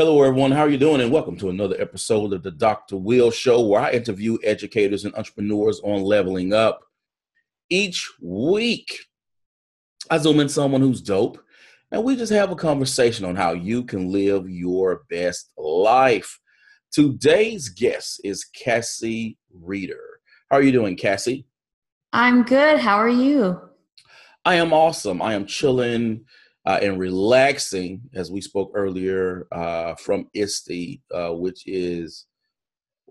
Hello, everyone. How are you doing? And welcome to another episode of the Dr. Will Show, where I interview educators and entrepreneurs on leveling up. Each week, I zoom in someone who's dope, and we just have a conversation on how you can live your best life. Today's guest is Cassie Reeder. How are you doing, Cassie? I'm good. How are you? I am awesome. I am chilling uh, and relaxing, as we spoke earlier, uh, from ISTE, uh, which is,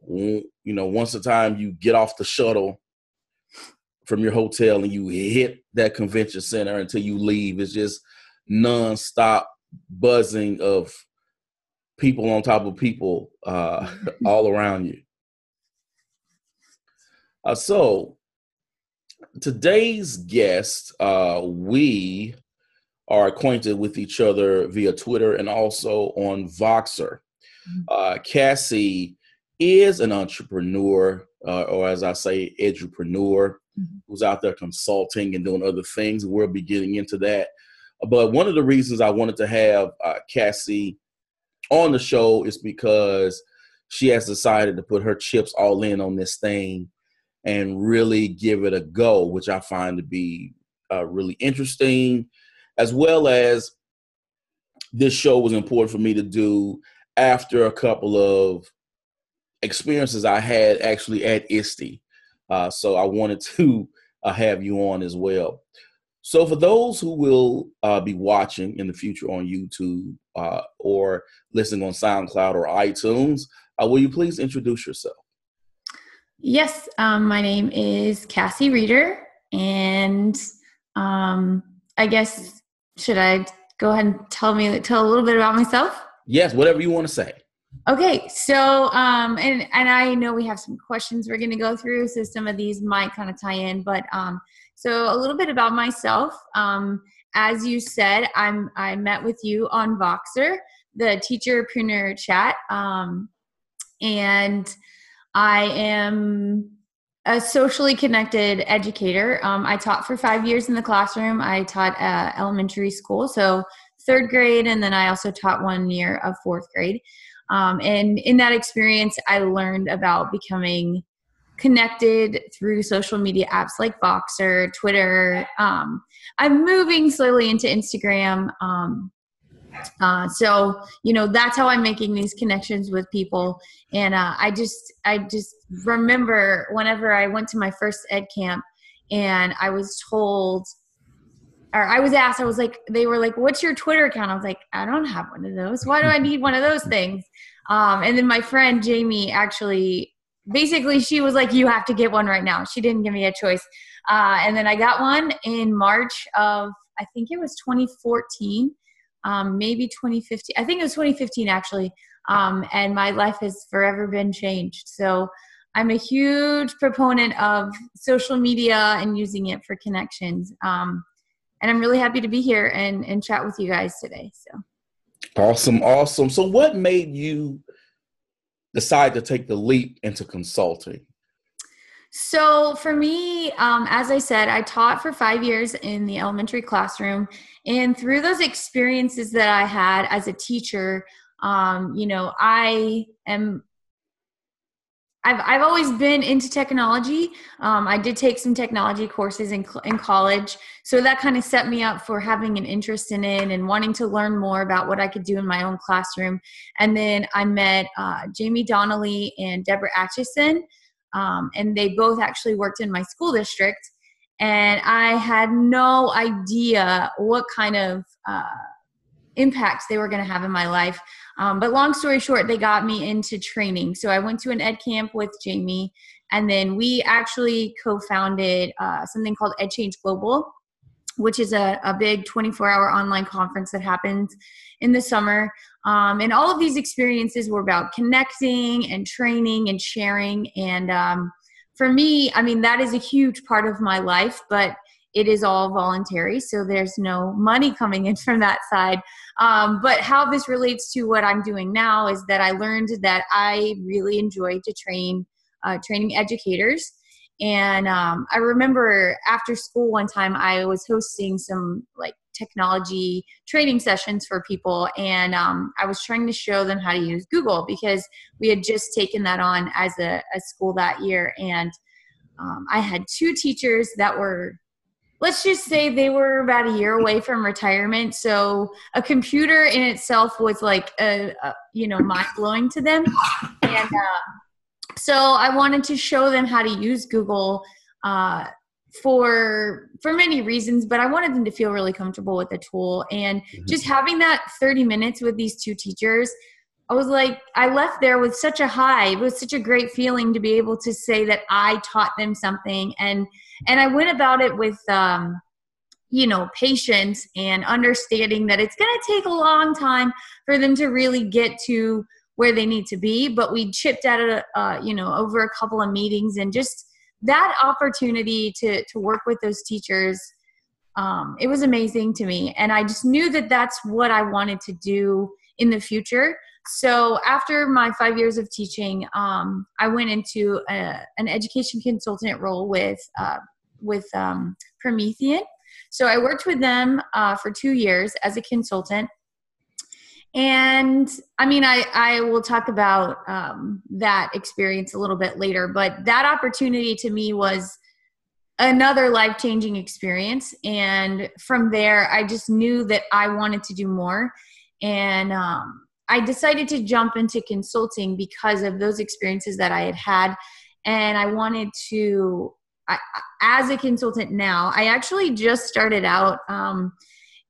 you know, once a time you get off the shuttle from your hotel and you hit that convention center until you leave. It's just nonstop buzzing of people on top of people uh, all around you. Uh, so, today's guest, uh, we are acquainted with each other via Twitter and also on Voxer. Mm-hmm. Uh, Cassie is an entrepreneur, uh, or as I say, edupreneur, mm-hmm. who's out there consulting and doing other things. We're beginning into that. But one of the reasons I wanted to have uh, Cassie on the show is because she has decided to put her chips all in on this thing and really give it a go, which I find to be uh, really interesting as well as this show was important for me to do after a couple of experiences I had actually at ISTE. Uh, so I wanted to uh, have you on as well. So for those who will uh, be watching in the future on YouTube uh, or listening on SoundCloud or iTunes, uh, will you please introduce yourself? Yes, um, my name is Cassie Reeder, and um, I guess should I go ahead and tell me tell a little bit about myself? Yes, whatever you want to say. Okay, so um, and and I know we have some questions we're going to go through, so some of these might kind of tie in, but um, so a little bit about myself. Um, as you said, I'm I met with you on Voxer, the teacherpreneur chat, um, and I am a socially connected educator. Um, I taught for five years in the classroom. I taught uh, elementary school, so third grade, and then I also taught one year of fourth grade. Um, and in that experience, I learned about becoming connected through social media apps like Voxer, Twitter. Um, I'm moving slowly into Instagram. Uh, so you know that's how i'm making these connections with people. And uh, i just i just remember whenever i went to my first ed camp and i was told or i was asked i was like they were like what's your twitter account? I was like i don't have one of those. Why do i need one of those things? Um, and then my friend jaime actually basically she was like you have to get one right now. She didn't give me a choice. Uh, and then i got one in march of i think it was 2014 um, maybe 2015. I think it was 2015 actually. Um, and my life has forever been changed. So I'm a huge proponent of social media and using it for connections. Um, and I'm really happy to be here and, and chat with you guys today. So awesome, awesome. So what made you decide to take the leap into consulting? So, for me, um, as I said, I taught for five years in the elementary classroom. And through those experiences that I had as a teacher, um, you know, I am. I've, I've always been into technology. Um, I did take some technology courses in, in college. So that kind of set me up for having an interest in it and wanting to learn more about what I could do in my own classroom. And then I met uh, Jaime Donally and Deborah Atchison um, and they both actually worked in my school district and i had no idea what kind of uh, impacts they were going to have in my life. Um, but long story short they got me into training. So i went to an edcamp with jaime and then we actually co-founded uh, something called edchange global which is a, a big 24 hour online conference that happens in the summer. Um, and all of these experiences were about connecting and training and sharing. And um, for me, I mean, that is a huge part of my life, but it is all voluntary. So there's no money coming in from that side. Um, but how this relates to what I'm doing now is that I learned that I really enjoy to train, uh, training educators. And um, I remember after school one time, I was hosting some like technology training sessions for people and um, i was trying to show them how to use google because we had just taken that on as a, a school that year. And um, i had two teachers that were let's just say they were about a year away from retirement. So a computer in itself was like a, a you know mind-blowing to them. And uh, so i wanted to show them how to use google uh, for for many reasons but i wanted them to feel really comfortable with the tool and mm-hmm. just having that 30 minutes with these two teachers i was like i left there with such a high it was such a great feeling to be able to say that i taught them something and and i went about it with um you know patience and understanding that it's going to take a long time for them to really get to where they need to be but we chipped at it uh, you know over a couple of meetings and just that opportunity to to work with those teachers um, it was amazing to me. And i just knew that that's what i wanted to do in the future. So after my five years of teaching um, i went into a, an education consultant role with uh, with um, promethean. So i worked with them uh, for two years as a consultant and i mean i i will talk about um, that experience a little bit later but that opportunity to me was another life changing experience. And from there i just knew that i wanted to do more. And um, i decided to jump into consulting because of those experiences that i had had. And i wanted to I, as a consultant now i actually just started out um,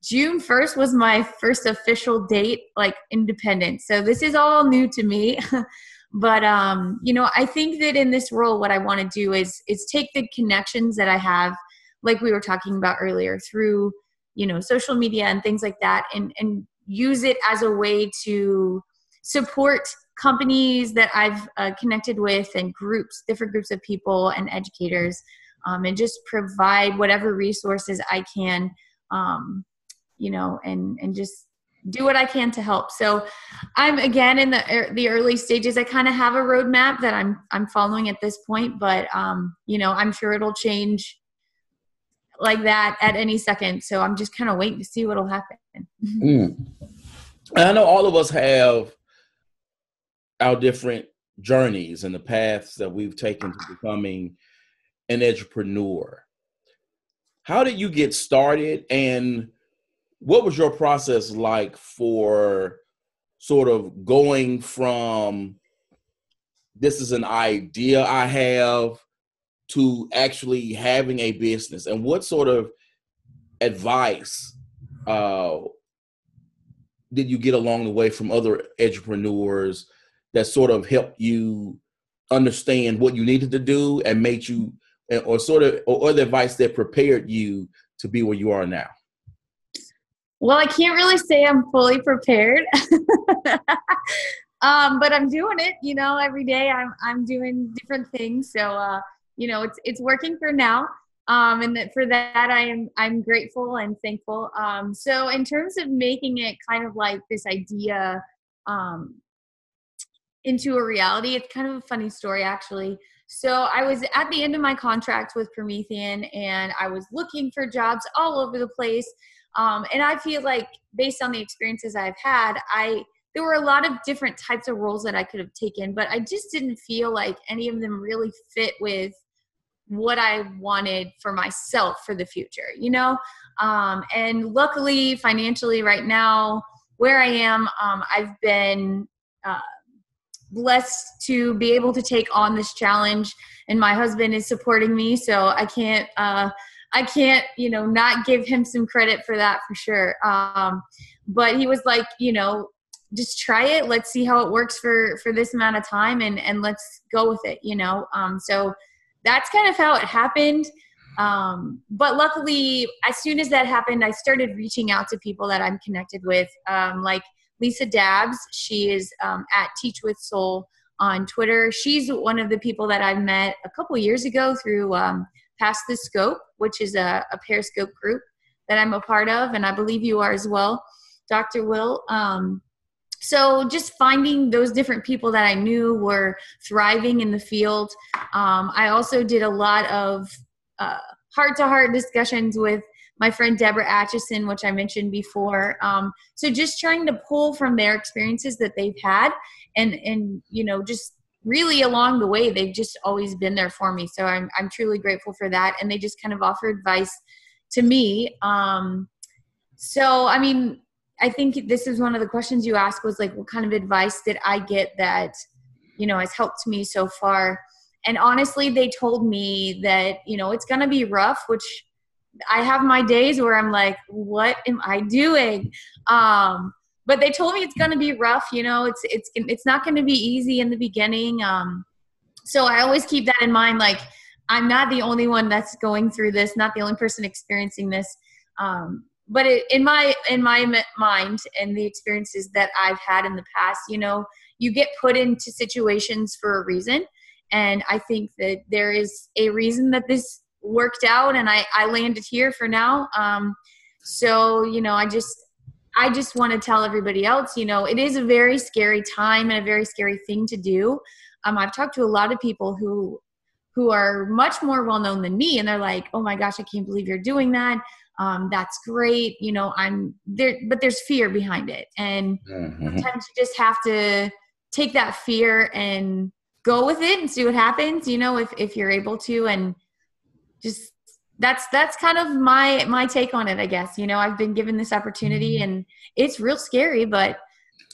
June 1st was my first official date, like independent. So this is all new to me. but um, you know, I think that in this role, what I want to do is is take the connections that I have, like we were talking about earlier, through you know social media and things like that, and and use it as a way to support companies that I've uh, connected with and groups, different groups of people and educators, um, and just provide whatever resources I can um, you know, and and just do what I can to help. So I'm again in the er, the early stages. I kind of have a roadmap that I'm I'm following at this point, but um, you know, I'm sure it'll change like that at any second. So I'm just kind of waiting to see what'll happen. mm. I know all of us have our different journeys and the paths that we've taken to becoming an entrepreneur. How did you get started and what was your process like for sort of going from this is an idea I have to actually having a business? And what sort of advice uh, did you get along the way from other entrepreneurs that sort of helped you understand what you needed to do and made you or sort of or other advice that prepared you to be where you are now well, I can't really say I'm fully prepared. um, but I'm doing it, you know, every day I'm I'm doing different things. So uh, you know, it's it's working for now. Um, and that for that I am I'm grateful and thankful. Um, so in terms of making it kind of like this idea um, into a reality, it's kind of a funny story actually. So I was at the end of my contract with Promethean and I was looking for jobs all over the place. Um, and I feel like based on the experiences I've had, I there were a lot of different types of roles that I could have taken, but I just didn't feel like any of them really fit with what I wanted for myself for the future, you know? Um, and luckily, financially, right now, where I am, um, I've been uh, blessed to be able to take on this challenge, and my husband is supporting me, so I can't. Uh, I can't, you know, not give him some credit for that for sure. Um, but he was like, you know, just try it. Let's see how it works for for this amount of time, and and let's go with it. You know, um, so that's kind of how it happened. Um, but luckily, as soon as that happened, I started reaching out to people that I'm connected with, um, like Lisa Dabbs. She is um, at Teach with Soul on Twitter. She's one of the people that I met a couple years ago through um, Pass the Scope, which is a, a Periscope group that I'm a part of, and I believe you are as well, Dr. Will. Um, so just finding those different people that I knew were thriving in the field. Um, I also did a lot of heart to heart discussions with my friend Deborah Atchison, which I mentioned before. Um, so just trying to pull from their experiences that they've had, and and you know just really along the way they've just always been there for me. So I'm I'm truly grateful for that, and they just kind of offer advice to me. Um, so I mean, I think this is one of the questions you asked was like, what kind of advice did I get that you know has helped me so far? And honestly, they told me that you know it's gonna be rough, which I have my days where I'm like, what am I doing? Um, but they told me it's going to be rough. You know, it's it's it's not going to be easy in the beginning. Um, so I always keep that in mind. Like I'm not the only one that's going through this, not the only person experiencing this. Um, but it, in my in my mind and the experiences that I've had in the past, you know, you get put into situations for a reason, and I think that there is a reason that this worked out and I, I landed here for now. Um, so, you know, I just, I just want to tell everybody else, you know, it is a very scary time and a very scary thing to do. Um, I've talked to a lot of people who, who are much more well known than me, and they're like, "Oh my gosh, I can't believe you're doing that. Um, that's great." You know, I'm there, but there's fear behind it, and mm-hmm. sometimes you just have to take that fear and go with it and see what happens. You know, if if you're able to, and just that's that's kind of my my take on it i guess you know i've been given this opportunity mm-hmm. and it's real scary but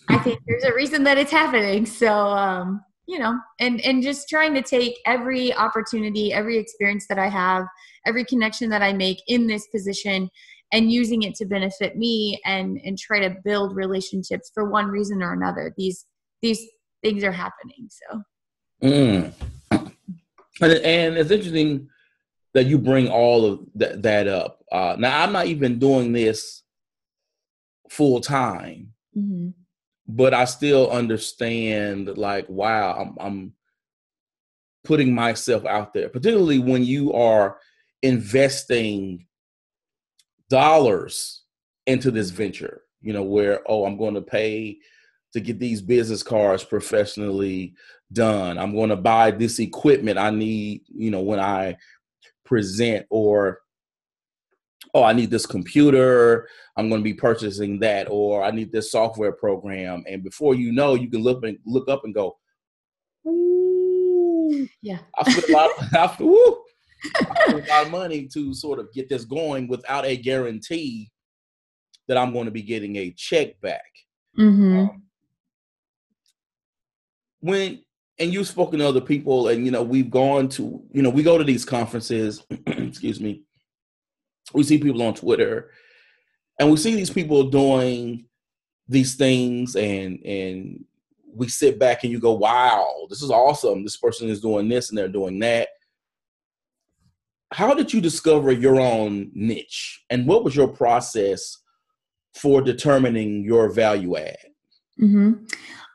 i think there's a reason that it's happening so um you know and and just trying to take every opportunity every experience that i have every connection that i make in this position and using it to benefit me and and try to build relationships for one reason or another these these things are happening so mm. and, and it's interesting that you bring all of that, that up. Uh, now, I'm not even doing this full time, mm-hmm. but I still understand. Like, wow, I'm, I'm putting myself out there, particularly when you are investing dollars into this venture. You know, where oh, I'm going to pay to get these business cards professionally done. I'm going to buy this equipment I need. You know, when I present or oh i need this computer. I'm going to be purchasing that or i need this software program. And before you know you can look and look up and go Ooh, yeah. I spent a lot of, I, woo, I spent a lot of money to sort of get this going without a guarantee that i'm going to be getting a check back. Mm-hmm. um, when and you've spoken to other people and you know we've gone to you know we go to these conferences excuse me. We see people on twitter and we see these people doing these things and and we sit back and you go wow this is awesome. This person is doing this and they're doing that. How did you discover your own niche and what was your process for determining your value add? Mm-hmm.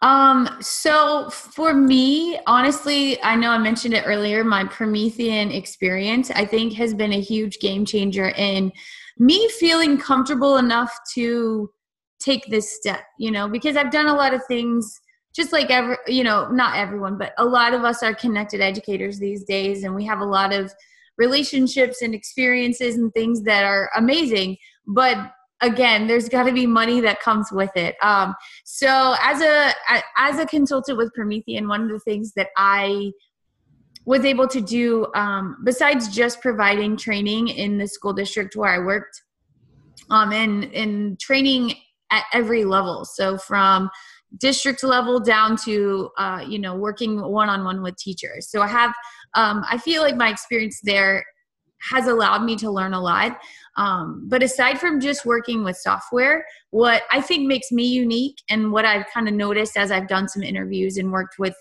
Um, so for me, honestly, I know I mentioned it earlier, my Promethean experience, I think has been a huge game changer in me feeling comfortable enough to take this step, you know, because I've done a lot of things just like every, you know, not everyone, but a lot of us are connected educators these days and we have a lot of relationships and experiences and things that are amazing, but again there's got to be money that comes with it. Um, so as a as a consultant with promethean one of the things that i was able to do um, besides just providing training in the school district where i worked um, and and training at every level. So from district level down to uh, you know working one-on-one with teachers. So i have um, i feel like my experience there has allowed me to learn a lot. Um, but aside from just working with software, what I think makes me unique and what I've kind of noticed as I've done some interviews and worked with,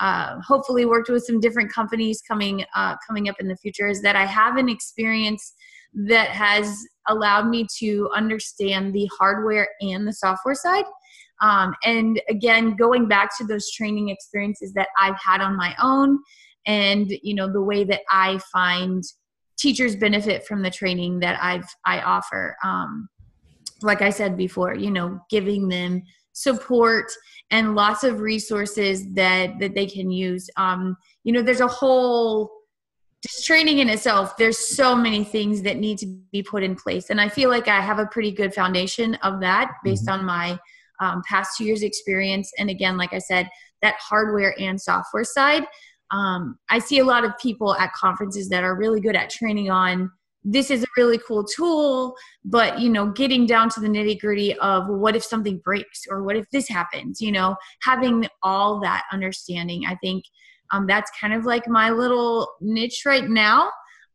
uh, hopefully worked with some different companies coming uh, coming up in the future, is that I have an experience that has allowed me to understand the hardware and the software side. Um, and again, going back to those training experiences that I've had on my own, and you know the way that I find teachers benefit from the training that I've I offer. Um, like I said before, you know, giving them support and lots of resources that that they can use. Um, you know, there's a whole just training in itself, there's so many things that need to be put in place. And I feel like I have a pretty good foundation of that based mm-hmm. on my um, past two years' experience. And again, like I said, that hardware and software side. Um, I see a lot of people at conferences that are really good at training on this is a really cool tool, but you know, getting down to the nitty gritty of what if something breaks or what if this happens, you know, having all that understanding, I think um, that's kind of like my little niche right now.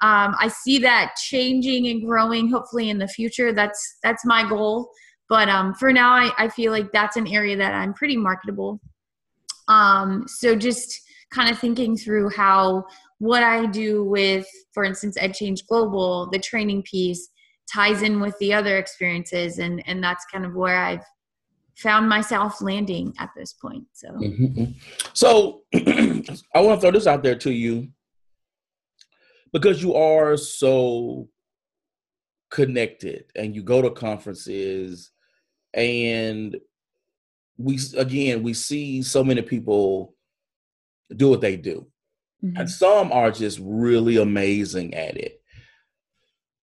Um, I see that changing and growing hopefully in the future. That's that's my goal. But um, for now, I, I feel like that's an area that I'm pretty marketable. Um, so just kind of thinking through how what I do with, for instance, EdChange Global, the training piece ties in with the other experiences, and and that's kind of where I've found myself landing at this point. So, mm-hmm. so I want to throw this out there to you because you are so connected and you go to conferences and we again we see so many people do what they do mm-hmm. and some are just really amazing at it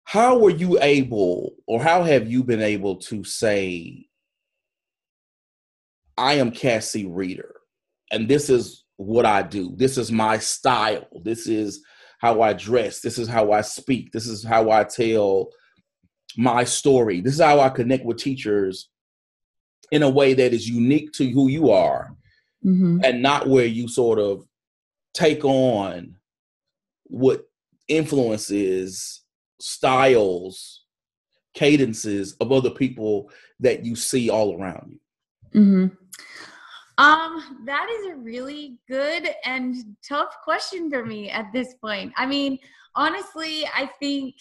how were you able or how have you been able to say I am Cassie Reeder, and this is what I do. This is my style. This is how I dress. This is how I speak. This is how I tell my story. This is how I connect with teachers in a way that is unique to who you are mm-hmm. and not where you sort of take on what influences, styles, cadences of other people that you see all around you. Mm-hmm. Um, that is a really good and tough question for me at this point. I mean, honestly, I think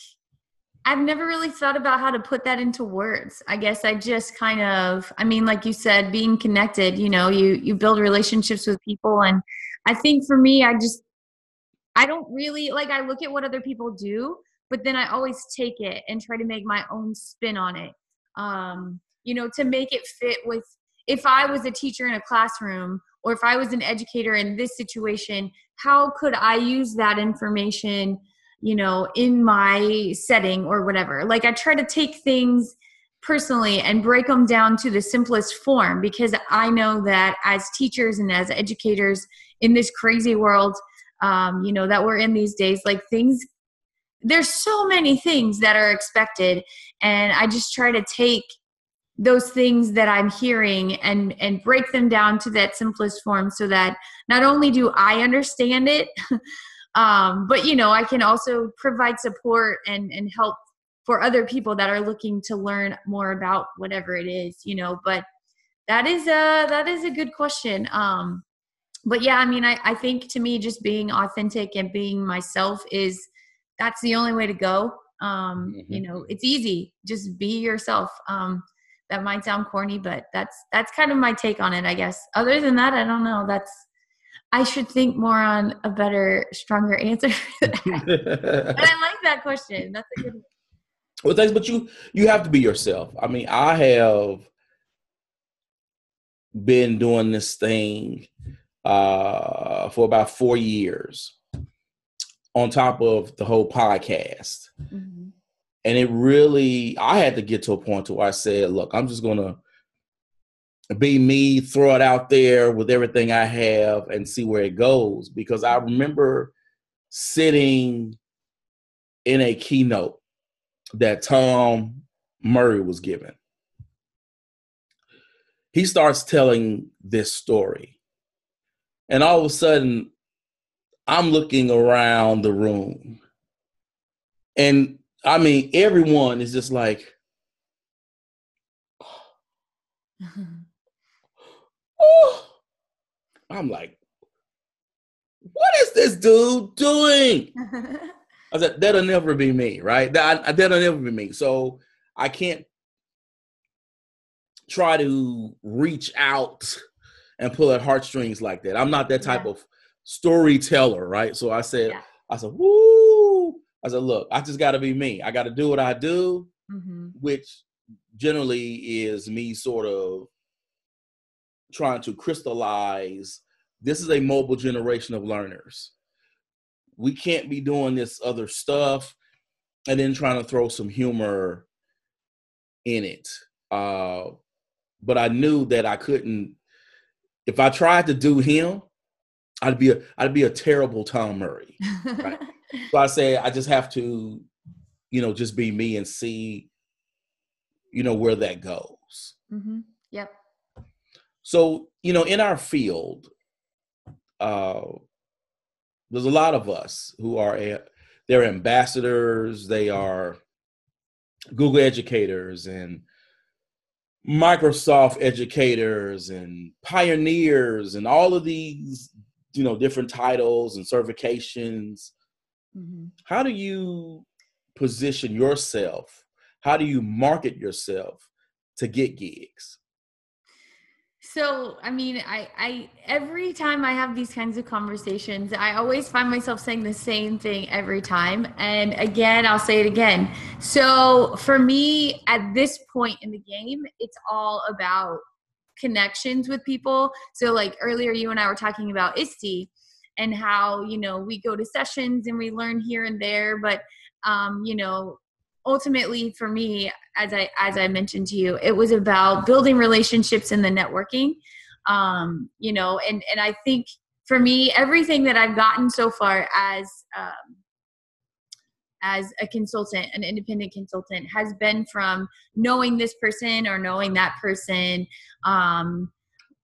I've never really thought about how to put that into words. I guess I just kind of I mean, like you said, being connected, you know, you you build relationships with people and I think for me I just I don't really like I look at what other people do, but then I always take it and try to make my own spin on it. Um, you know, to make it fit with if I was a teacher in a classroom or if I was an educator in this situation, how could I use that information, you know, in my setting or whatever? Like I try to take things personally and break them down to the simplest form because I know that as teachers and as educators in this crazy world, um, you know, that we're in these days, like things, there's so many things that are expected. And I just try to take those things that i'm hearing and and break them down to that simplest form so that not only do i understand it um, but you know i can also provide support and and help for other people that are looking to learn more about whatever it is you know but that is a that is a good question. Um but yeah i mean i i think to me just being authentic and being myself is that's the only way to go. Um mm-hmm. you know it's easy. Just be yourself. Um that might sound corny but that's that's kind of my take on it i guess. Other than that i don't know. That's i should think more on a better stronger answer but i like that question. That's a good one well thanks but you you have to be yourself. I mean i have been doing this thing uh for about four years on top of the whole podcast. Mm-hmm. And it really i had to get to a point to where i said look i'm just gonna be me throw it out there with everything i have and see where it goes. Because i remember sitting in a keynote that tom murray was given he starts telling this story. And all of a sudden i'm looking around the room. And I mean, everyone is just like, oh. I'm like, what is this dude doing? I said, that'll never be me, right? That, that'll never be me. So I can't try to reach out and pull at heartstrings like that. I'm not that type yeah. of storyteller, right? So I said, yeah. I said, woo, I said, look, I just got to be me. I got to do what I do, mm-hmm. which generally is me sort of trying to crystallize this is a mobile generation of learners. we can't be doing this other stuff and then trying to throw some humor in it. Uh, but I knew that I couldn't. If I tried to do him, I'd be a I'd be a terrible Tom Murray. Right? so I say I just have to, you know, just be me and see, you know, where that goes. Mm-hmm. Yep. So you know, in our field, uh, there's a lot of us who are a, they're ambassadors, they are Google educators and Microsoft educators and pioneers and all of these, you know, different titles and certifications. Mm-hmm. How do you position yourself? How do you market yourself to get gigs? So, I mean, I, I, every time I have these kinds of conversations, I always find myself saying the same thing every time. And again, I'll say it again. So, for me, at this point in the game, it's all about connections with people. So, like earlier, you and I were talking about ISTE and how, you know, we go to sessions and we learn here and there, but, um, you know, ultimately for me as i as i mentioned to you it was about building relationships and the networking. Um you know and and i think for me everything that i've gotten so far as um as a consultant an independent consultant has been from knowing this person or knowing that person. Um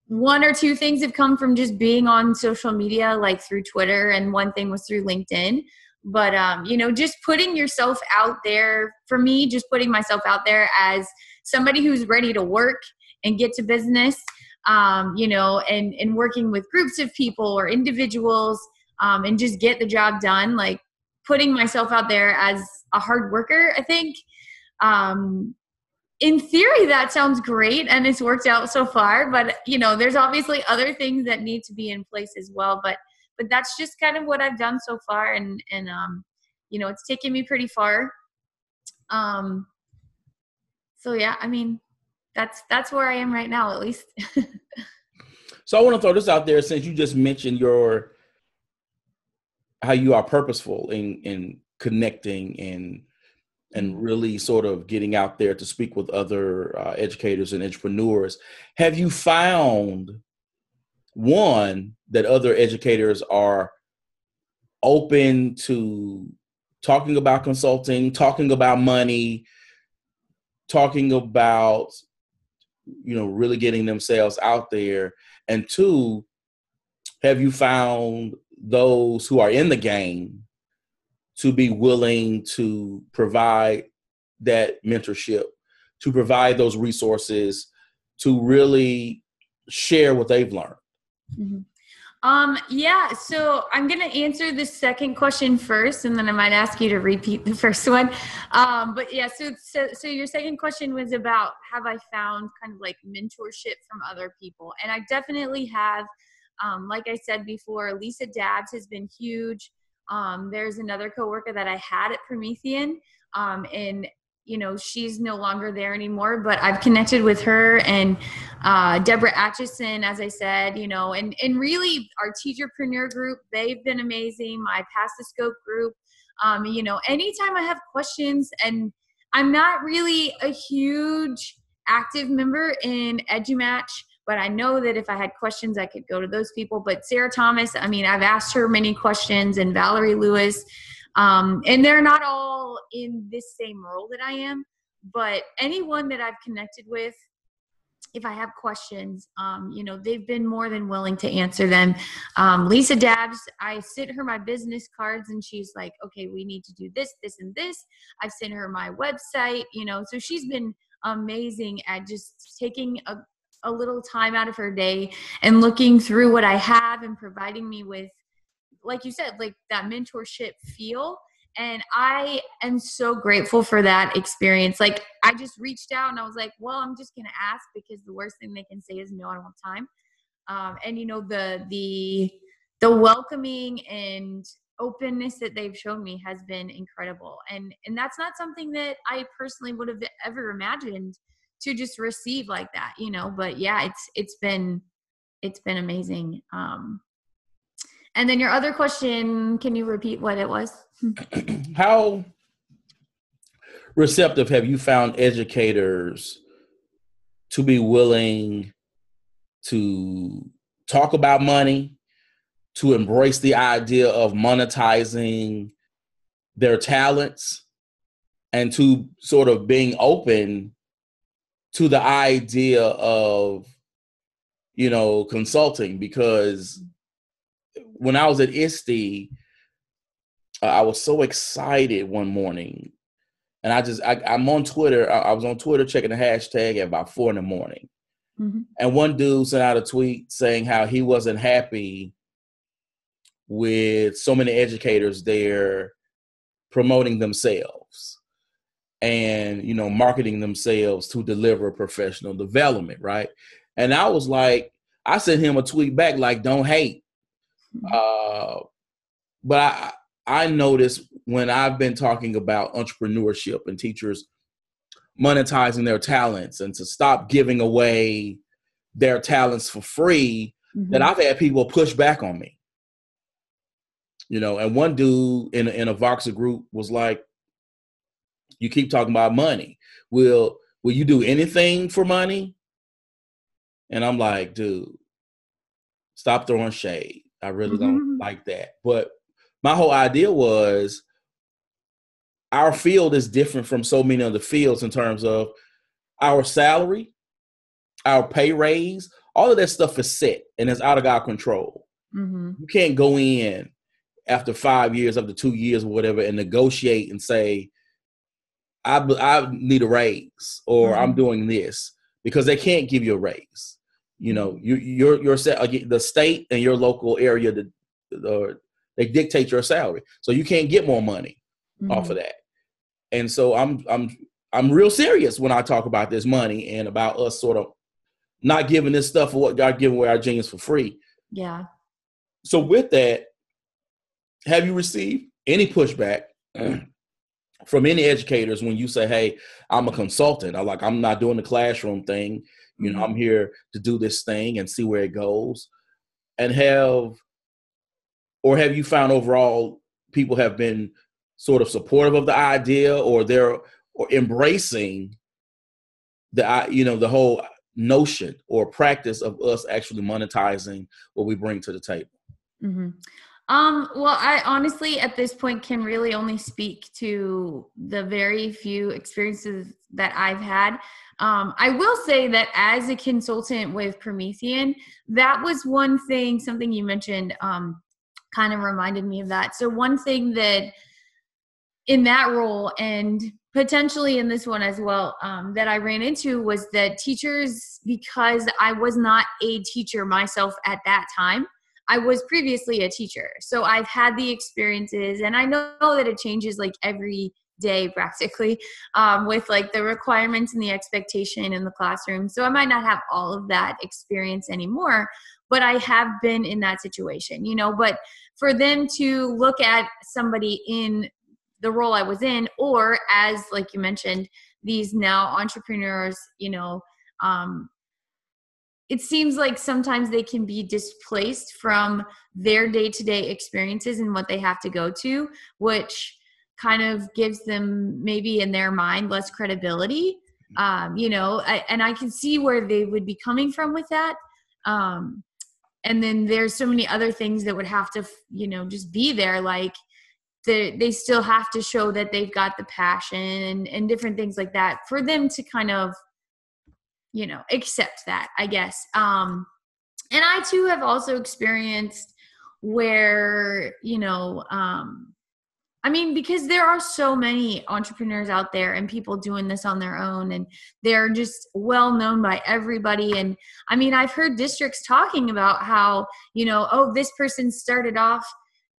one or two things have come from just being on social media like through twitter and one thing was through linkedin but um, you know just putting yourself out there for me just putting myself out there as somebody who's ready to work and get to business um, you know and and working with groups of people or individuals um, and just get the job done like putting myself out there as a hard worker i think um, in theory that sounds great and it's worked out so far but you know there's obviously other things that need to be in place as well but but that's just kind of what I've done so far, and and um, you know, it's taken me pretty far. Um, so yeah, I mean, that's that's where I am right now, at least. so I want to throw this out there since you just mentioned your how you are purposeful in in connecting and and really sort of getting out there to speak with other uh, educators and entrepreneurs. Have you found one that other educators are open to talking about consulting talking about money talking about you know really getting themselves out there. And two have you found those who are in the game to be willing to provide that mentorship to provide those resources to really share what they've learned Mm-hmm. Um, yeah, so I'm going to answer the second question first, and then I might ask you to repeat the first one. Um, but yeah, so, so, so your second question was about have I found kind of like mentorship from other people? And I definitely have. Um, like I said before, Lisa Dabbs has been huge. Um, there's another coworker that I had at Promethean, um, and you know she's no longer there anymore but i've connected with her and uh, deborah atchison as i said you know and and really our teacherpreneur group they've been amazing my pass the scope group. Um, you know anytime i have questions and i'm not really a huge active member in edumatch but i know that if i had questions i could go to those people. But sarah thomas i mean i've asked her many questions and valerie lewis um, and they're not all in this same role that I am, but anyone that I've connected with, if I have questions, um, you know, they've been more than willing to answer them. Um, Lisa Dabbs, I sent her my business cards and she's like, okay, we need to do this, this, and this. I've sent her my website, you know, so she's been amazing at just taking a, a little time out of her day and looking through what I have and providing me with like you said, like that mentorship feel. And I am so grateful for that experience. Like I just reached out and I was like, well, I'm just gonna ask because the worst thing they can say is no, I don't have time. Um, and you know the the the welcoming and openness that they've shown me has been incredible and and that's not something that i personally would have ever imagined to just receive like that you know but yeah it's it's been it's been amazing um And then your other question, can you repeat what it was? How receptive have you found educators to be willing to talk about money, to embrace the idea of monetizing their talents, and to sort of being open to the idea of you know consulting because when I was at ISTE, I was so excited one morning and I just I, am on Twitter. I, I, was on Twitter checking the hashtag at about four in the morning, mm-hmm. and one dude sent out a tweet saying how he wasn't happy with so many educators there promoting themselves and you know marketing themselves to deliver professional development, right? And I was like, I sent him a tweet back like, "Don't hate,". Uh, but I I noticed when I've been talking about entrepreneurship and teachers monetizing their talents and to stop giving away their talents for free, mm-hmm. that I've had people push back on me. You know, and one dude in a, in a Voxer group was like, "You keep talking about money. Will will you do anything for money?" And I'm like, "Dude, stop throwing shade. I really mm-hmm. don't like that." But my whole idea was our field is different from so many other fields in terms of our salary, our pay raise, all of that stuff is set and it's out of our control. Mm-hmm. You can't go in after five years, after two years, or whatever, and negotiate and say, I, I need a raise or mm-hmm. I'm doing this because they can't give you a raise. You know, you, you're, you're the state and your local area, the, the they dictate your salary, so you can't get more money mm-hmm. off of that. And so I'm I'm I'm real serious when I talk about this money and about us sort of not giving this stuff for what God giving away our genius for free. Yeah. So with that, have you received any pushback from any educators when you say, "Hey, I'm a consultant. I like I'm not doing the classroom thing. You know, mm-hmm. I'm here to do this thing and see where it goes." And have or have you found overall people have been sort of supportive of the idea or they're or embracing the you know the whole notion or practice of us actually monetizing what we bring to the table mm-hmm. um, well i honestly at this point can really only speak to the very few experiences that i've had um, I will say that as a consultant with Promethean, that was one thing, something you mentioned um, kind of reminded me of that. So, one thing that in that role and potentially in this one as well um, that I ran into was that teachers, because I was not a teacher myself at that time, I was previously a teacher. So I've had the experiences, and I know that it changes like every day practically um, with like the requirements and the expectation in the classroom. So I might not have all of that experience anymore, but I have been in that situation, you know. But for them to look at somebody in the role I was in, or as like you mentioned, these now entrepreneurs, you know, um, it seems like sometimes they can be displaced from their day-to-day experiences and what they have to go to, which kind of gives them maybe in their mind less credibility. Um, you know, I, and I can see where they would be coming from with that. Um, and then there's so many other things that would have to you know just be there like they, they still have to show that they've got the passion and, and different things like that for them to kind of you know accept that i guess um and i too have also experienced where you know um I mean, because there are so many entrepreneurs out there and people doing this on their own, and they're just well known by everybody. And I mean, I've heard districts talking about how, you know, oh, this person started off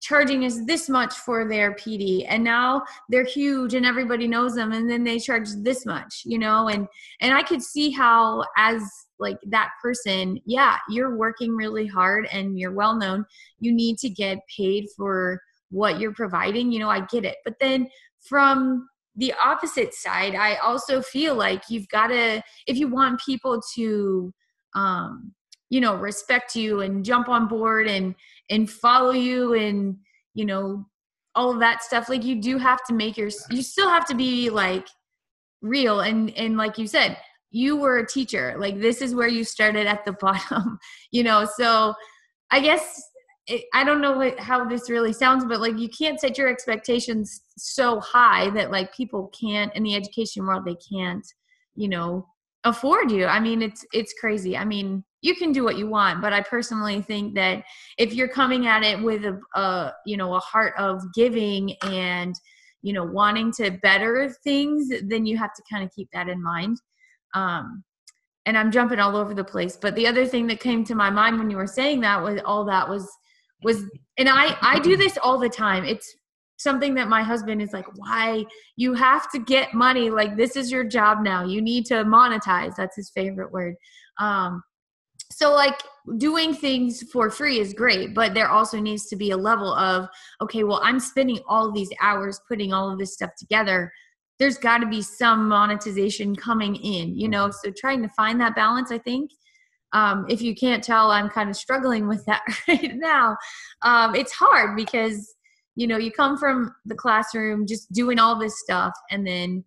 charging us this much for their PD and now they're huge and everybody knows them and then they charge this much, you know, and and I could see how as like that person, yeah, you're working really hard and you're well known. You need to get paid for what you're providing, you know, I get it. But then from the opposite side, I also feel like you've got to, if you want people to, um, you know respect you and jump on board and and follow you and you know all of that stuff like you do have to make your you still have to be like real. And and like you said you were a teacher. Like this is where you started at the bottom you know? So i guess i don't know what, how this really sounds but like you can't set your expectations so high that like people can't in the education world they can't you know afford you. I mean it's it's crazy. I mean you can do what you want but i personally think that if you're coming at it with a, a you know a heart of giving and you know wanting to better things then you have to kind of keep that in mind. Um and i'm jumping all over the place but the other thing that came to my mind when you were saying that was all that was was and i i do this all the time. It's something that my husband is like why? You have to get money. Like this is your job now. You need to monetize. That's his favorite word. Um so like doing things for free is great but there also needs to be a level of okay well i'm spending all these hours putting all of this stuff together. There's got to be some monetization coming in you know? So trying to find that balance i think um, if you can't tell i'm kind of struggling with that right now. Um, it's hard because you know you come from the classroom just doing all this stuff and then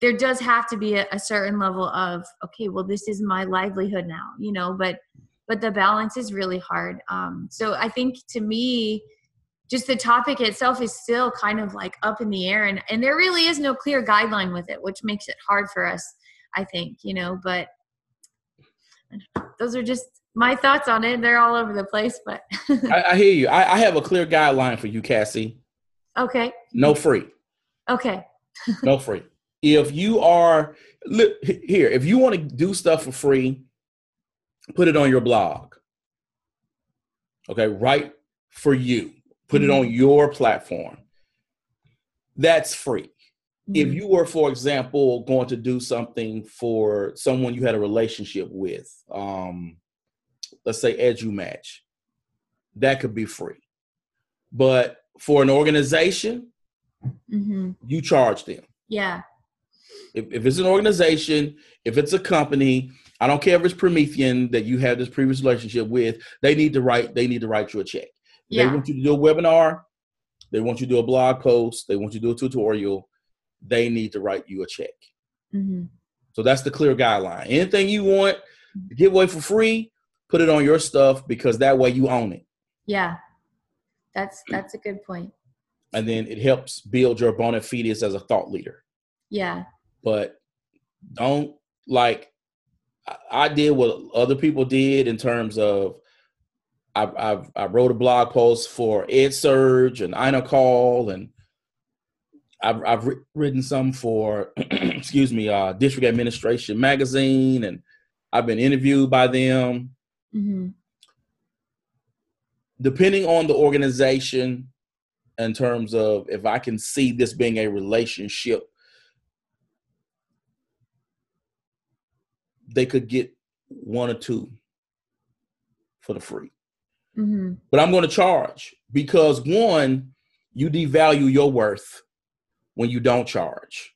there does have to be a, a, certain level of okay well this is my livelihood now you know but but the balance is really hard. Um so i think to me just the topic itself is still kind of like up in the air and and there really is no clear guideline with it which makes it hard for us i think you know but those are just my thoughts on it they're all over the place but I, I, hear you I, I have a clear guideline for you cassie okay no free okay no free if you are look here, if you want to do stuff for free, put it on your blog. Okay, write for you. Put mm-hmm. it on your platform. That's free. Mm-hmm. If you were, for example, going to do something for someone you had a relationship with, um, let's say EduMatch, that could be free. But for an organization, mm-hmm. you charge them. Yeah if, if it's an organization, if it's a company, I don't care if it's Promethean that you have this previous relationship with, they need to write, they need to write you a check. Yeah. They want you to do a webinar, they want you to do a blog post, they want you to do a tutorial, they need to write you a check. Mm-hmm. So that's the clear guideline. Anything you want to give away for free, put it on your stuff because that way you own it. Yeah. That's that's a good point. And then it helps build your bona fides as a thought leader. Yeah but don't like I did what other people did in terms of I, I've, I wrote a blog post for EdSurge and iNACOL and I've, I've written some for excuse me uh, District Administration Magazine and I've been interviewed by them. Mm-hmm. Depending on the organization, in terms of if I can see this being a relationship they could get one or two for the free. Mm-hmm. But I'm going to charge because one, you devalue your worth when you don't charge,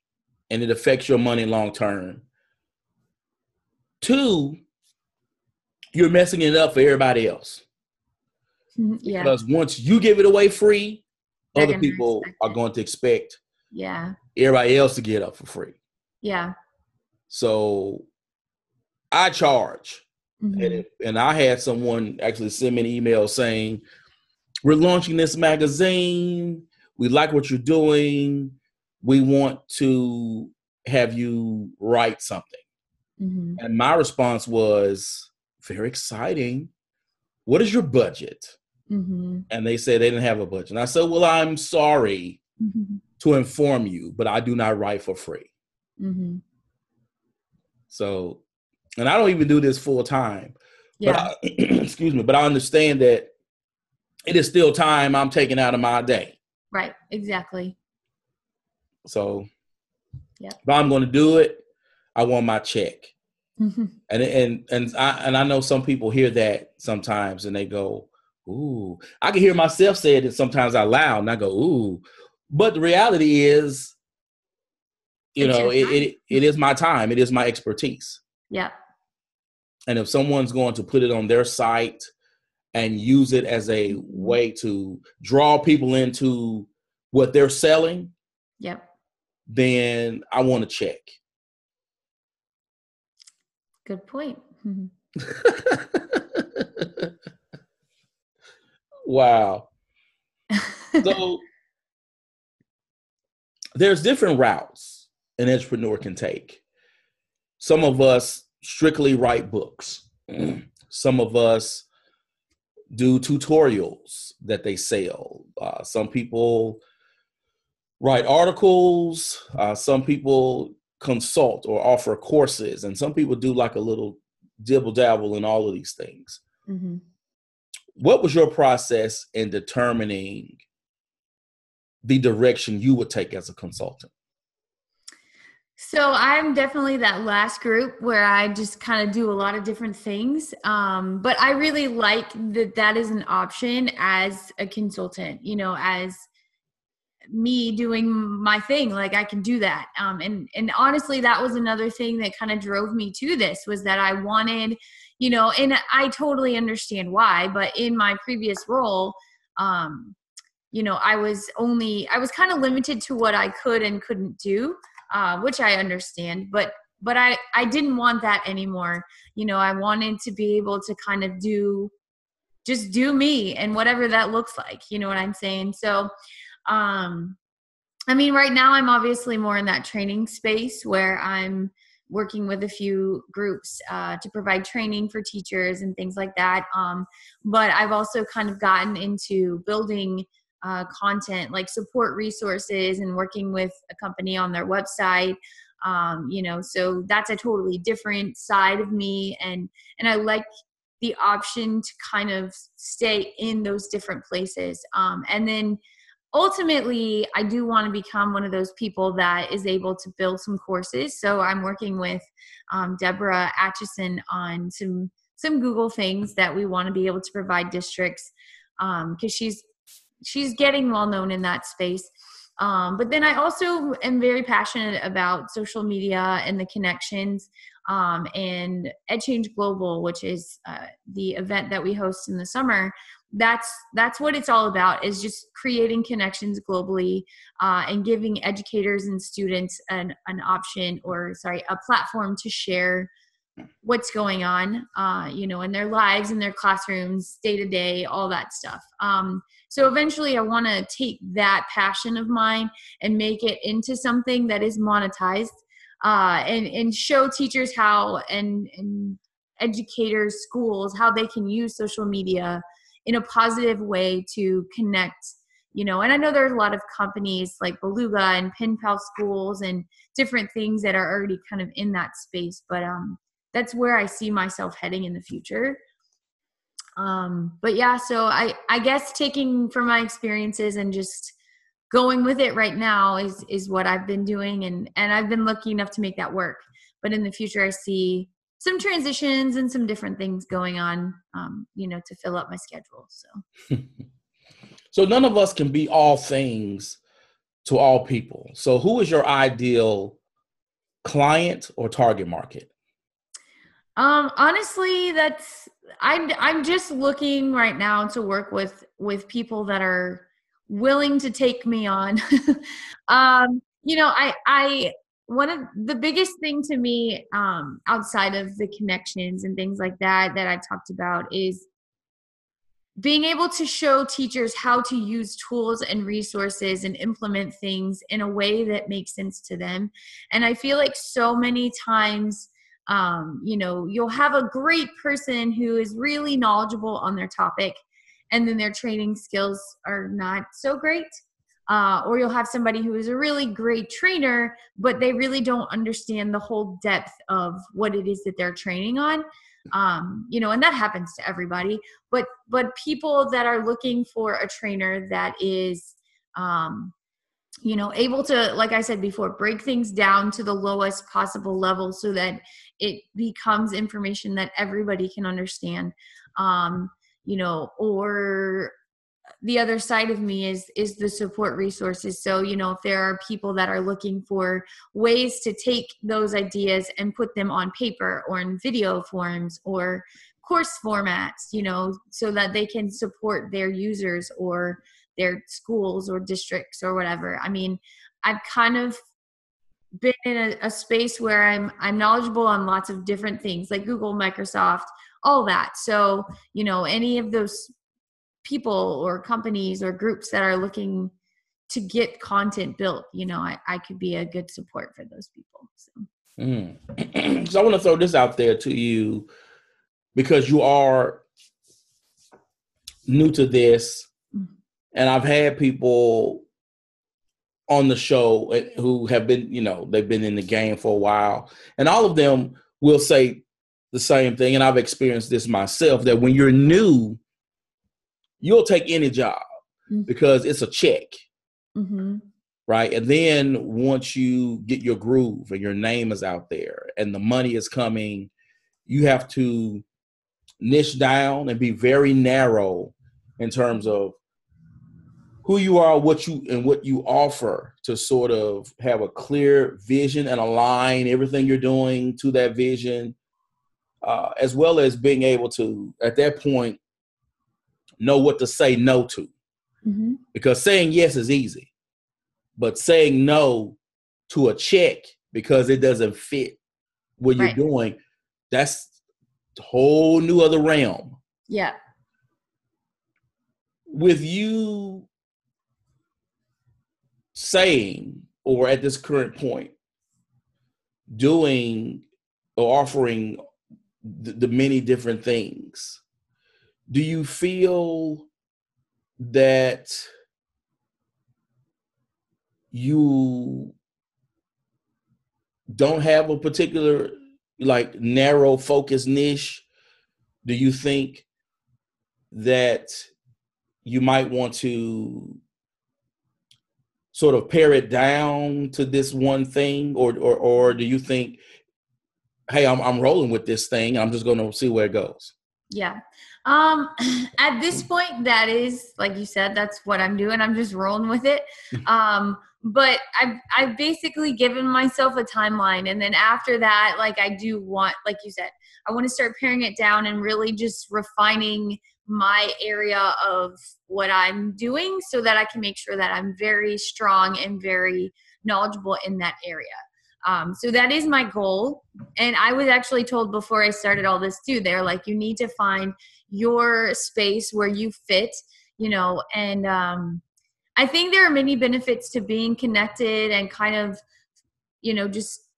and it affects your money long term. Two, you're messing it up for everybody else. Mm-hmm. Yeah. Because once you give it away free, They're other people are going to expect yeah everybody else to get up for free. Yeah. So I charge. Mm-hmm. And, it, and I had someone actually send me an email saying, We're launching this magazine. We like what you're doing. We want to have you write something. Mm-hmm. And my response was, Very exciting. What is your budget? Mm-hmm. And they said they didn't have a budget. And I said, Well, I'm sorry mm-hmm. to inform you, but I do not write for free. Mm-hmm. So and I don't even do this full time. Yeah. I, excuse me, but I understand that it is still time I'm taking out of my day. Right. Exactly. So, yeah. If I'm going to do it, I want my check. Mm-hmm. And and and I and I know some people hear that sometimes and they go, "Ooh." I can hear myself say it sometimes out loud, and I go, "Ooh." But the reality is, you it's know, it, it it is my time. It is my expertise. Yeah and if someone's going to put it on their site and use it as a way to draw people into what they're selling, yep, then I want to check. Good point. Wow. So there's different routes an entrepreneur can take. Some of us strictly write books. Some of us do tutorials that they sell. Uh, some people write articles. Uh, some people consult or offer courses, and some people do like a little dibble dabble in all of these things. Mm-hmm. What was your process in determining the direction you would take as a consultant? So I'm definitely that last group where I just kind of do a lot of different things. Um, but I really like that that is an option as a consultant, you know, as me doing my thing like i can do that. Um, and and honestly that was another thing that kind of drove me to this was that i wanted you know and i totally understand why but in my previous role um you know i was only i was kind of limited to what i could and couldn't do uh, which i understand but but i i didn't want that anymore. You know i wanted to be able to kind of do just do me and whatever that looks like you know what i'm saying? So um, I mean, right now I'm obviously more in that training space where I'm working with a few groups uh, to provide training for teachers and things like that. Um, but I've also kind of gotten into building uh, content like support resources and working with a company on their website. Um, you know, so that's a totally different side of me, and and I like the option to kind of stay in those different places. Um, and then ultimately i do want to become one of those people that is able to build some courses. So i'm working with um, debra atchison on some some google things that we want to be able to provide districts because um, she's she's getting well known in that space. Um, but then i also am very passionate about social media and the connections um, and EdChange Global, which is uh, the event that we host in the summer, that's that's what it's all about is just creating connections globally uh, and giving educators and students an, an option or sorry a platform to share what's going on uh, you know in their lives in their classrooms day to day all that stuff. Um, so eventually i want to take that passion of mine and make it into something that is monetized uh, and and show teachers how and and educators schools how they can use social media in a positive way to connect you know and i know there's a lot of companies like Belouga and pen pal schools and different things that are already kind of in that space but um that's where i see myself heading in the future. Um but yeah so i i guess taking from my experiences and just going with it right now is is what i've been doing and and i've been lucky enough to make that work. But in the future i see some transitions and some different things going on, um, you know, to fill up my schedule. So, so none of us can be all things to all people. So, who is your ideal client or target market? Um, honestly, that's I'm I'm just looking right now to work with with people that are willing to take me on. um, you know, I I one of the biggest thing to me um, outside of the connections and things like that that i talked about is being able to show teachers how to use tools and resources and implement things in a way that makes sense to them. And i feel like so many times um, you know you'll have a great person who is really knowledgeable on their topic and then their training skills are not so great uh, or you'll have somebody who is a really great trainer, but they really don't understand the whole depth of what it is that they're training on. Um, you know, and that happens to everybody. But but people that are looking for a trainer that is, um, you know, able to, like I said before, break things down to the lowest possible level so that it becomes information that everybody can understand. Um, you know, or the other side of me is is the support resources. So you know if there are people that are looking for ways to take those ideas and put them on paper or in video forms or course formats you know so that they can support their users or their schools or districts or whatever. I mean i've kind of been in a, a space where i'm i'm knowledgeable on lots of different things like google microsoft all that. So you know any of those people or companies or groups that are looking to get content built you know i, I could be a good support for those people so mm. so i want to throw this out there to you because you are new to this mm. and i've had people on the show eh, who have been you know they've been in the game for a while and all of them will say the same thing and i've experienced this myself that when you're new you'll take any job mm-hmm. because it's a check. Mm-hmm. Right. And then once you get your groove and your name is out there and the money is coming, you have to niche down and be very narrow in terms of who you are, what you and what you offer to sort of have a clear vision and align everything you're doing to that vision, uh, as well as being able to at that point know what to say no to. Mm-hmm. Because saying yes is easy, but saying no to a check because it doesn't fit what you're doing, that's a whole new other realm. Yeah. With you saying, or at this current point, doing or offering the, the many different things do you feel that you don't have a particular like narrow focus niche? Do you think that you might want to sort of pare it down to this one thing? Or or, or do you think hey I'm, I'm rolling with this thing i'm just going to see where it goes? Yeah um, at this point, that is like you said, that's what I'm doing. I'm just rolling with it. Um, but I've I've basically given myself a timeline, and then after that, like I do want, like you said, I want to start paring it down and really just refining my area of what I'm doing so that I can make sure that I'm very strong and very knowledgeable in that area. Um, so that is my goal. And I was actually told before I started all this too, they're like, you need to find your space where you fit you know and um i think there are many benefits to being connected and kind of you know just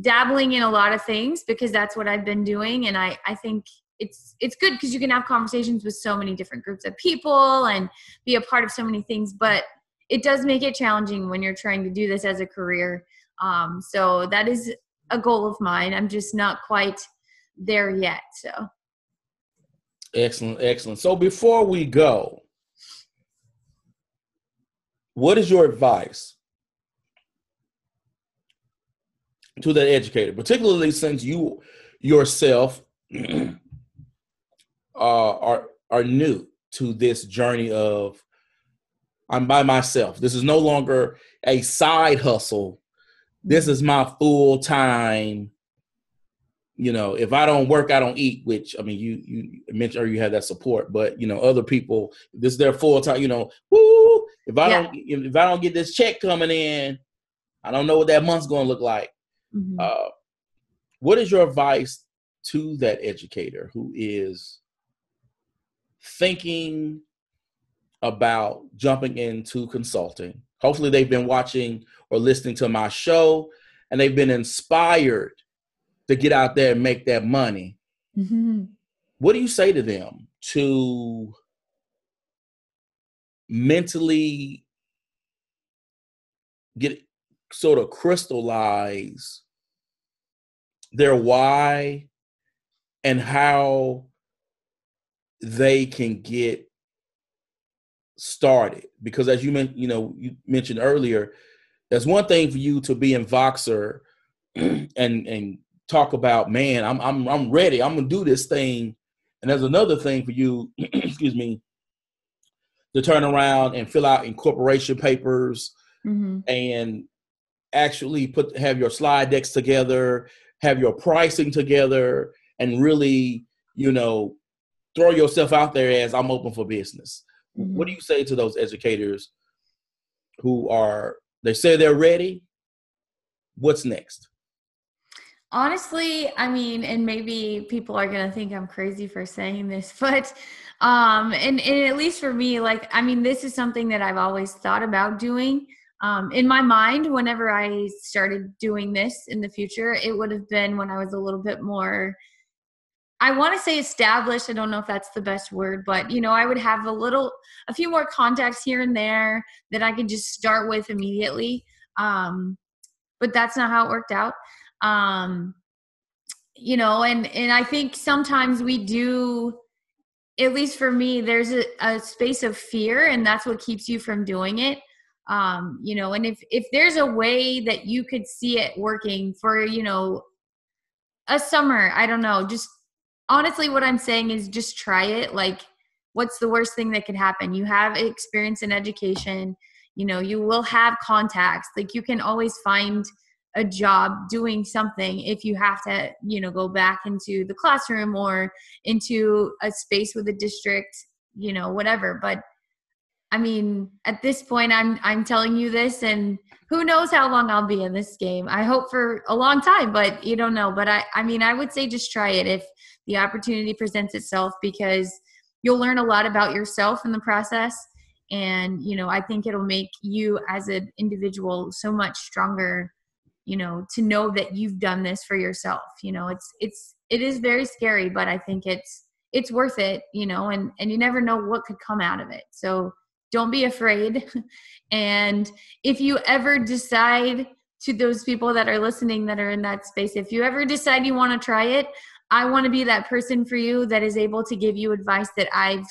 dabbling in a lot of things because that's what i've been doing. And i i think it's it's good because you can have conversations with so many different groups of people and be a part of so many things but it does make it challenging when you're trying to do this as a career. Um, so that is a goal of mine. I'm just not quite there yet so Excellent, excellent. So before we go, what is your advice to that educator, particularly since you yourself uh, are are new to this journey of I'm by myself. This is no longer a side hustle. This is my full time you know, if I don't work, I don't eat. Which I mean, you you mentioned or you have that support, but you know, other people, this is their full time. You know, woo. If I yeah. don't if, if, I don't get this check coming in, I don't know what that month's going to look like. Mm-hmm. Uh, what is your advice to that educator who is thinking about jumping into consulting? Hopefully, they've been watching or listening to my show, and they've been inspired to get out there and make that money. Mm-hmm. What do you say to them to mentally get sort of crystallize their why and how they can get started because as you mentioned you know you mentioned earlier there's one thing for you to be in voxer and and talk about, man, I'm I'm I'm ready. I'm gonna do this thing. And there's another thing for you, excuse me, to turn around and fill out incorporation papers Mm-hmm. and actually put have your slide decks together, have your pricing together, and really, you know, throw yourself out there as I'm open for business. Mhm. What do you say to those educators who are they say they're ready? What's next? Honestly, I mean, and maybe people are gonna think I'm crazy for saying this, but um, and, and at least for me, like, I mean, this is something that I've always thought about doing. Um, in my mind, whenever I started doing this in the future, it would have been when I was a little bit more. I want to say established. I don't know if that's the best word, but you know, I would have a little, a few more contacts here and there that I could just start with immediately. Um, but that's not how it worked out um you know and and i think sometimes we do at least for me there's a, a space of fear and that's what keeps you from doing it. Um you know and if if there's a way that you could see it working for you know a summer i don't know just honestly what i'm saying is just try it like what's the worst thing that could happen? You have experience in education you know you will have contacts like you can always find a job doing something if you have to you know go back into the classroom or into a space with a district you know whatever. But i mean at this point i'm i'm telling you this and who knows how long i'll be in this game. I hope for a long time but you don't know. But i i mean i would say just try it if the opportunity presents itself because you'll learn a lot about yourself in the process. And you know i think it'll make you as an individual so much stronger you know to know that you've done this for yourself you know it's it's it is very scary but i think it's it's worth it you know and and you never know what could come out of it. So don't be afraid. And if you ever decide to those people that are listening that are in that space if you ever decide you want to try it i want to be that person for you that is able to give you advice that i've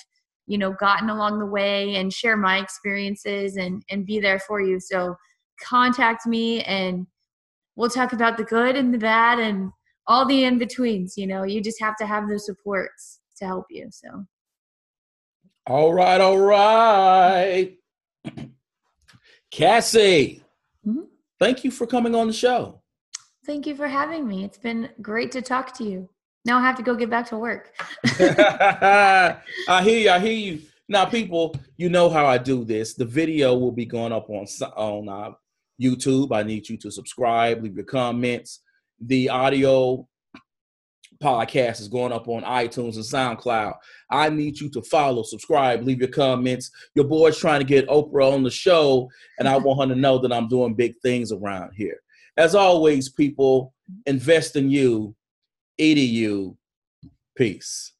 you know gotten along the way and share my experiences and and be there for you. So contact me and we'll talk about the good and the bad and all the in betweens you know you just have to have those supports to help you so All right, all right. Cassie, Mhm. thank you for coming on the show. thank you for having me it's been great to talk to you now i have to go get back to work I hear you. I hear you. Now, people, you know how I do this. The video will be going up on on uh, YouTube. I need you to subscribe, leave your comments. The audio podcast is going up on iTunes and SoundCloud. I need you to follow, subscribe, leave your comments. Your boy's trying to get Oprah on the show, and I want her to know that I'm doing big things around here. As always, people, invest in you, edu. Peace.